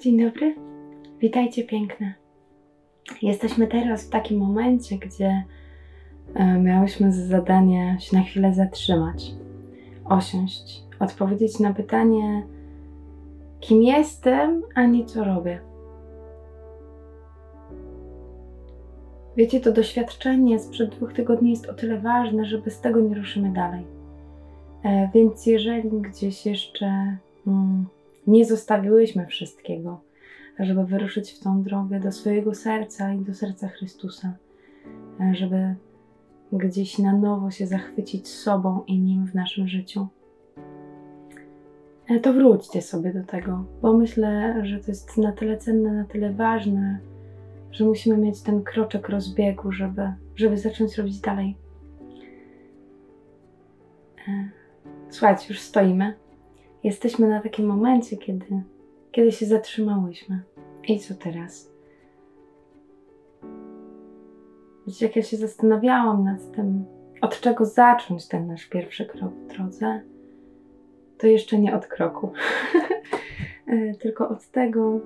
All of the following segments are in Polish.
Dzień dobry, witajcie piękne. Jesteśmy teraz w takim momencie, gdzie e, miałyśmy za zadanie się na chwilę zatrzymać, osiąść, odpowiedzieć na pytanie, kim jestem, a nie co robię. Wiecie, to doświadczenie sprzed dwóch tygodni jest o tyle ważne, że bez tego nie ruszymy dalej. E, więc jeżeli gdzieś jeszcze mm, nie zostawiłyśmy wszystkiego, żeby wyruszyć w tą drogę do swojego serca i do serca Chrystusa, e, żeby gdzieś na nowo się zachwycić sobą i Nim w naszym życiu, e, to wróćcie sobie do tego, bo myślę, że to jest na tyle cenne, na tyle ważne, że musimy mieć ten kroczek rozbiegu, żeby, żeby zacząć robić dalej. Słuchajcie, już stoimy. Jesteśmy na takim momencie, kiedy, kiedy się zatrzymałyśmy. I co teraz? Wiecie, jak ja się zastanawiałam nad tym, od czego zacząć ten nasz pierwszy krok w drodze, to jeszcze nie od kroku, tylko od tego,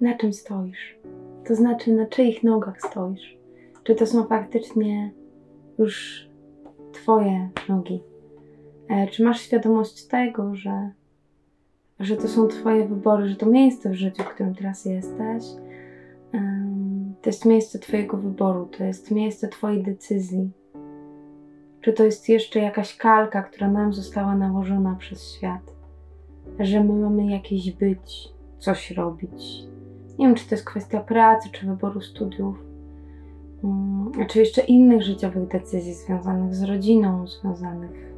na czym stoisz. To znaczy, na czyich nogach stoisz. Czy to są faktycznie już Twoje nogi? E, czy masz świadomość tego, że, że to są Twoje wybory, że to miejsce w życiu, w którym teraz jesteś, to jest miejsce Twojego wyboru, to jest miejsce Twojej decyzji? Czy to jest jeszcze jakaś kalka, która nam została nałożona przez świat? Że my mamy jakieś być, coś robić, nie wiem, czy to jest kwestia pracy, czy wyboru studiów, mm, czy jeszcze innych życiowych decyzji związanych z rodziną, związanych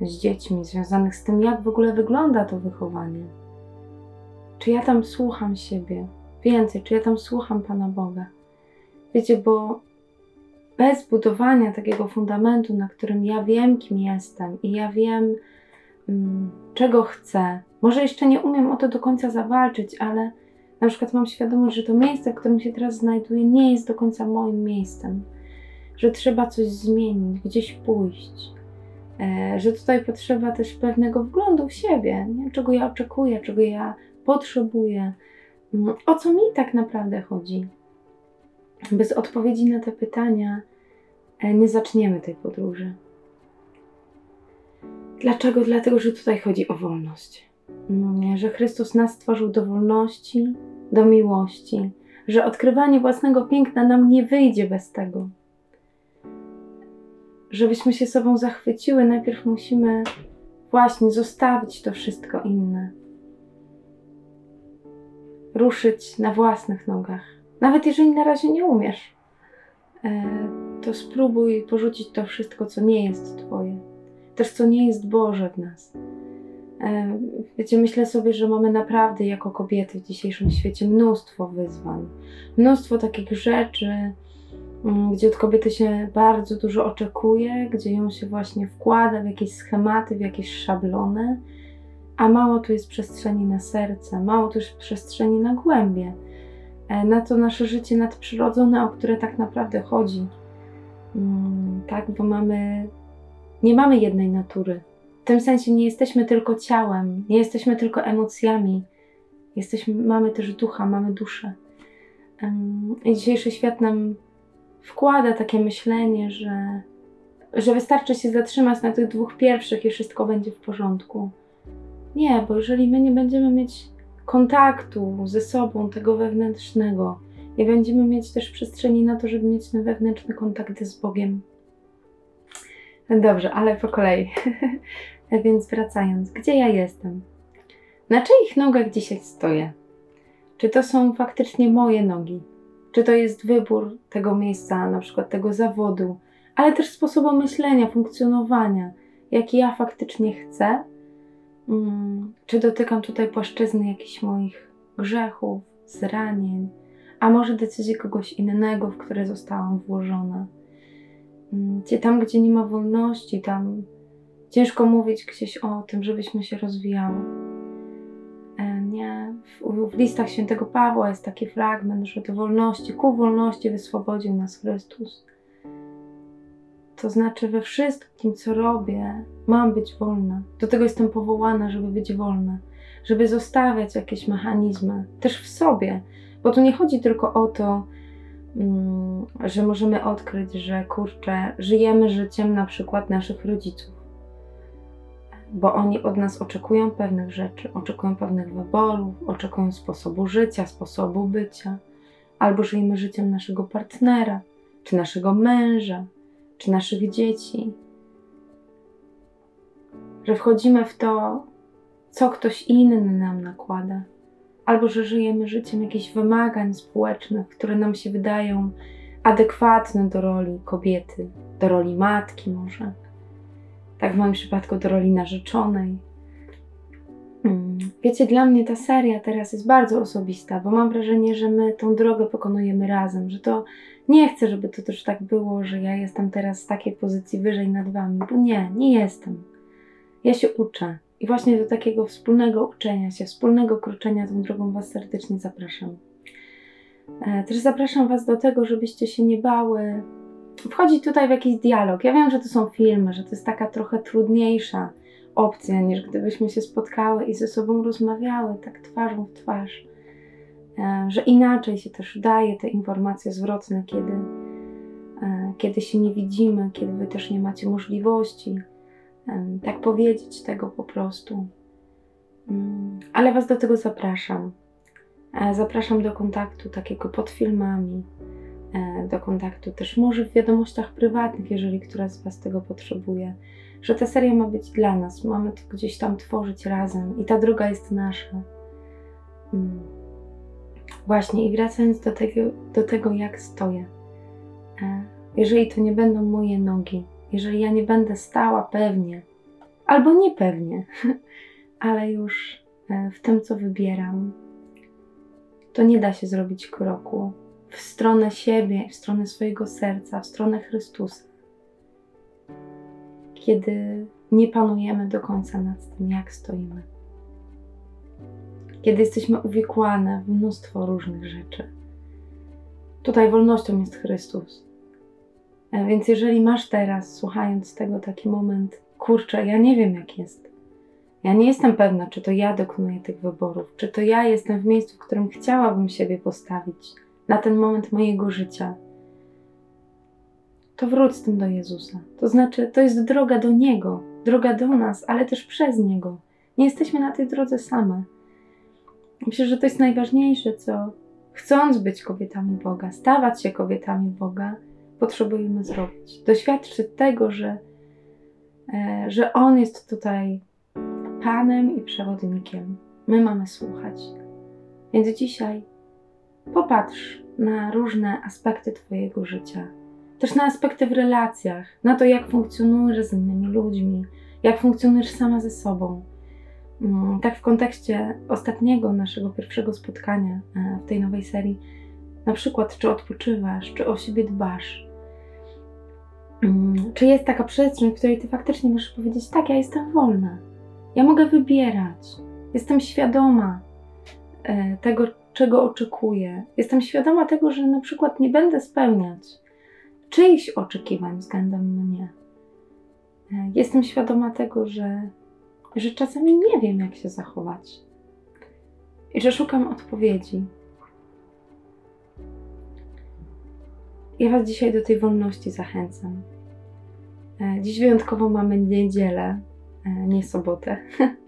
z dziećmi, związanych z tym, jak w ogóle wygląda to wychowanie. Czy ja tam słucham siebie? Więcej, czy ja tam słucham Pana Boga? Wiecie, bo bez budowania takiego fundamentu, na którym ja wiem, kim jestem i ja wiem, mm, czego chcę, może jeszcze nie umiem o to do końca zawalczyć, ale na przykład mam świadomość, że to miejsce, w którym się teraz znajduję, nie jest do końca moim miejscem, że trzeba coś zmienić, gdzieś pójść, że tutaj potrzeba też pewnego wglądu w siebie, nie? czego ja oczekuję, czego ja potrzebuję, mm, o co mi tak naprawdę chodzi. Bez odpowiedzi na te pytania e, nie zaczniemy tej podróży. Dlaczego? Dlatego, że tutaj chodzi o wolność. Mm, że Chrystus nas stworzył do wolności, do miłości, że odkrywanie własnego piękna nam nie wyjdzie bez tego. Żebyśmy się sobą zachwyciły, najpierw musimy właśnie zostawić to wszystko inne. Ruszyć na własnych nogach. Nawet jeżeli na razie nie umiesz, e, to spróbuj porzucić to wszystko, co nie jest Twoje, też co nie jest Boże w nas Wiecie, myślę sobie, że mamy naprawdę jako kobiety w dzisiejszym świecie mnóstwo wyzwań, mnóstwo takich rzeczy, gdzie od kobiety się bardzo dużo oczekuje, gdzie ją się właśnie wkłada w jakieś schematy, w jakieś szablony, a mało tu jest przestrzeni na serce, mało tu jest przestrzeni na głębie, e, na to nasze życie nadprzyrodzone, o które tak naprawdę chodzi. Mm, tak, bo mamy, nie mamy jednej natury, w tym sensie nie jesteśmy tylko ciałem, nie jesteśmy tylko emocjami. Jesteśmy, mamy też ducha, mamy duszę. I dzisiejszy świat nam wkłada takie myślenie, że, że wystarczy się zatrzymać na tych dwóch pierwszych i wszystko będzie w porządku. Nie, bo jeżeli my nie będziemy mieć kontaktu ze sobą, tego wewnętrznego, nie będziemy mieć też przestrzeni na to, żeby mieć ten wewnętrzny kontakt z Bogiem. Dobrze, ale po kolei. Więc wracając, gdzie ja jestem? Na czyich nogach dzisiaj stoję? Czy to są faktycznie moje nogi? Czy to jest wybór tego miejsca, na przykład tego zawodu, ale też sposobu myślenia, funkcjonowania, jaki ja faktycznie chcę? Hmm, czy dotykam tutaj płaszczyzny jakichś moich grzechów, zranień, a może decyzji kogoś innego, w które zostałam włożona? Hmm, tam, gdzie nie ma wolności, tam ciężko mówić gdzieś o tym, żebyśmy się rozwijały. W listach świętego Pawła jest taki fragment, że do wolności, ku wolności wyswobodził nas Chrystus. to znaczy we wszystkim, co robię, mam być wolna. Do tego jestem powołana, żeby być wolna, żeby zostawiać jakieś mechanizmy, też w sobie, bo tu nie chodzi tylko o to, mm, że możemy odkryć, że kurczę, żyjemy życiem na przykład naszych rodziców, bo oni od nas oczekują pewnych rzeczy, oczekują pewnych wyborów, oczekują sposobu życia, sposobu bycia, albo żyjemy życiem naszego partnera, czy naszego męża, czy naszych dzieci. Że wchodzimy w to, co ktoś inny nam nakłada, albo że żyjemy życiem jakichś wymagań społecznych, które nam się wydają adekwatne do roli kobiety, do roli matki, może. Tak w moim przypadku do roli narzeczonej. Mm, wiecie, dla mnie ta seria teraz jest bardzo osobista, bo mam wrażenie, że my tą drogę pokonujemy razem, że to nie chcę, żeby to też tak było, że ja jestem teraz z takiej pozycji wyżej nad wami, bo nie, nie jestem. Ja się uczę i właśnie do takiego wspólnego uczenia się, wspólnego kroczenia tą drogą Was serdecznie zapraszam. E, też zapraszam Was do tego, żebyście się nie bały wchodzić tutaj w jakiś dialog. Ja wiem, że to są filmy, że to jest taka trochę trudniejsza opcja, niż gdybyśmy się spotkały i ze sobą rozmawiały tak twarzą w twarz. E, że inaczej się też daje te informacje zwrotne, kiedy, e, kiedy się nie widzimy, kiedy wy też nie macie możliwości e, tak powiedzieć tego po prostu. Mm, ale Was do tego zapraszam. Zapraszam do kontaktu takiego pod filmami, do kontaktu też może w wiadomościach prywatnych, jeżeli któraś z Was tego potrzebuje. Że ta seria ma być dla nas, mamy to gdzieś tam tworzyć razem i ta droga jest nasza. Mm. Właśnie, i wracając do tego, do tego, jak stoję. E, jeżeli to nie będą moje nogi, jeżeli ja nie będę stała pewnie, albo niepewnie, ale już e, w tym, co wybieram, to nie da się zrobić kroku w stronę siebie, w stronę swojego serca, w stronę Chrystusa. Kiedy nie panujemy do końca nad tym, jak stoimy kiedy jesteśmy uwikłane w mnóstwo różnych rzeczy. Tutaj wolnością jest Chrystus. E, więc jeżeli masz teraz, słuchając tego, taki moment, kurczę, ja nie wiem jak jest. Ja nie jestem pewna, czy to ja dokonuję tych wyborów, czy to ja jestem w miejscu, w którym chciałabym siebie postawić na ten moment mojego życia. To wróć z tym do Jezusa. To znaczy, to jest droga do Niego, droga do nas, ale też przez Niego. Nie jesteśmy na tej drodze same. Myślę, że to jest najważniejsze, co chcąc być kobietami Boga, stawać się kobietami Boga, potrzebujemy zrobić. Doświadczyć tego, że, e, że On jest tutaj Panem i przewodnikiem. My mamy słuchać. Więc dzisiaj popatrz na różne aspekty Twojego życia, też na aspekty w relacjach, na to, jak funkcjonujesz z innymi ludźmi, jak funkcjonujesz sama ze sobą. Mm, tak w kontekście ostatniego naszego pierwszego spotkania e, w tej nowej serii, na przykład czy odpoczywasz, czy o siebie dbasz, mm, czy jest taka przestrzeń, w której ty faktycznie możesz powiedzieć: Tak, ja jestem wolna, ja mogę wybierać, jestem świadoma e, tego, czego oczekuję, jestem świadoma tego, że na przykład nie będę spełniać czyichś oczekiwań względem mnie. E, jestem świadoma tego, że że czasami nie wiem, jak się zachować i że szukam odpowiedzi. Ja Was dzisiaj do tej wolności zachęcam. E, dziś wyjątkowo mamy niedzielę, e, nie sobotę.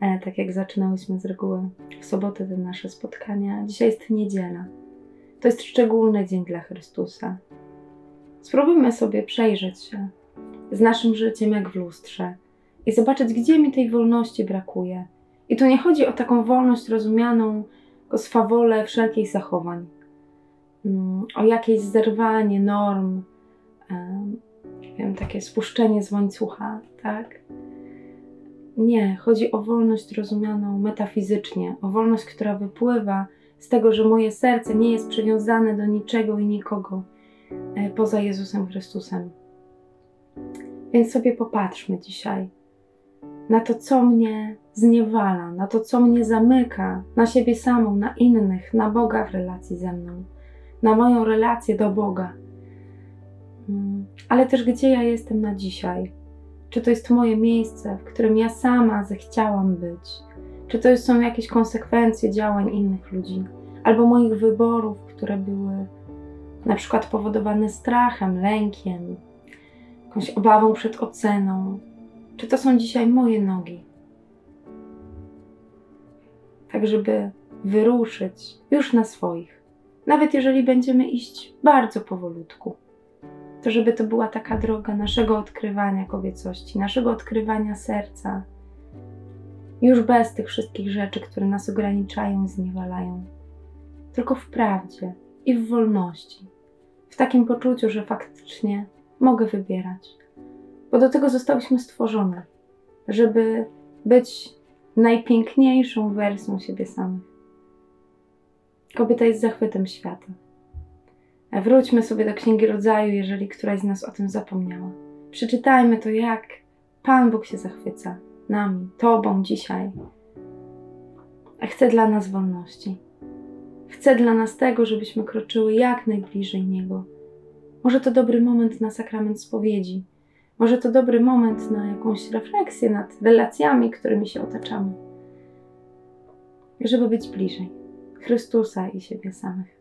E, tak jak zaczynałyśmy z reguły w sobotę te nasze spotkania. Dzisiaj jest niedziela. To jest szczególny dzień dla Chrystusa. Spróbujmy sobie przejrzeć się z naszym życiem jak w lustrze i zobaczyć, gdzie mi tej wolności brakuje. I tu nie chodzi o taką wolność rozumianą jako swawolę wszelkich zachowań, mm, o jakieś zerwanie norm, wiem, takie spuszczenie z łańcucha, tak? Nie, chodzi o wolność rozumianą metafizycznie, o wolność, która wypływa z tego, że moje serce nie jest przywiązane do niczego i nikogo e, poza Jezusem Chrystusem. Więc sobie popatrzmy dzisiaj na to, co mnie zniewala, na to, co mnie zamyka, na siebie samą, na innych, na Boga w relacji ze mną, na moją relację do Boga. Mm, ale też gdzie ja jestem na dzisiaj. Czy to jest moje miejsce, w którym ja sama zechciałam być? Czy to są jakieś konsekwencje działań innych ludzi, albo moich wyborów, które były na przykład powodowane strachem, lękiem, jakąś obawą przed oceną? Czy to są dzisiaj moje nogi? Tak, żeby wyruszyć już na swoich, nawet jeżeli będziemy iść bardzo powolutku to żeby to była taka droga naszego odkrywania kobiecości, naszego odkrywania serca, już bez tych wszystkich rzeczy, które nas ograniczają i zniewalają, tylko w prawdzie i w wolności, w takim poczuciu, że faktycznie mogę wybierać, bo do tego zostałyśmy stworzone, żeby być najpiękniejszą wersją siebie samych. Kobieta jest zachwytem świata. Wróćmy sobie do Księgi Rodzaju, jeżeli któraś z nas o tym zapomniała. Przeczytajmy to, jak Pan Bóg się zachwyca nami, Tobą dzisiaj. Chce dla nas wolności. Chce dla nas tego, żebyśmy kroczyły jak najbliżej Niego. Może to dobry moment na sakrament spowiedzi. Może to dobry moment na jakąś refleksję nad relacjami, którymi się otaczamy. Żeby być bliżej Chrystusa i siebie samych.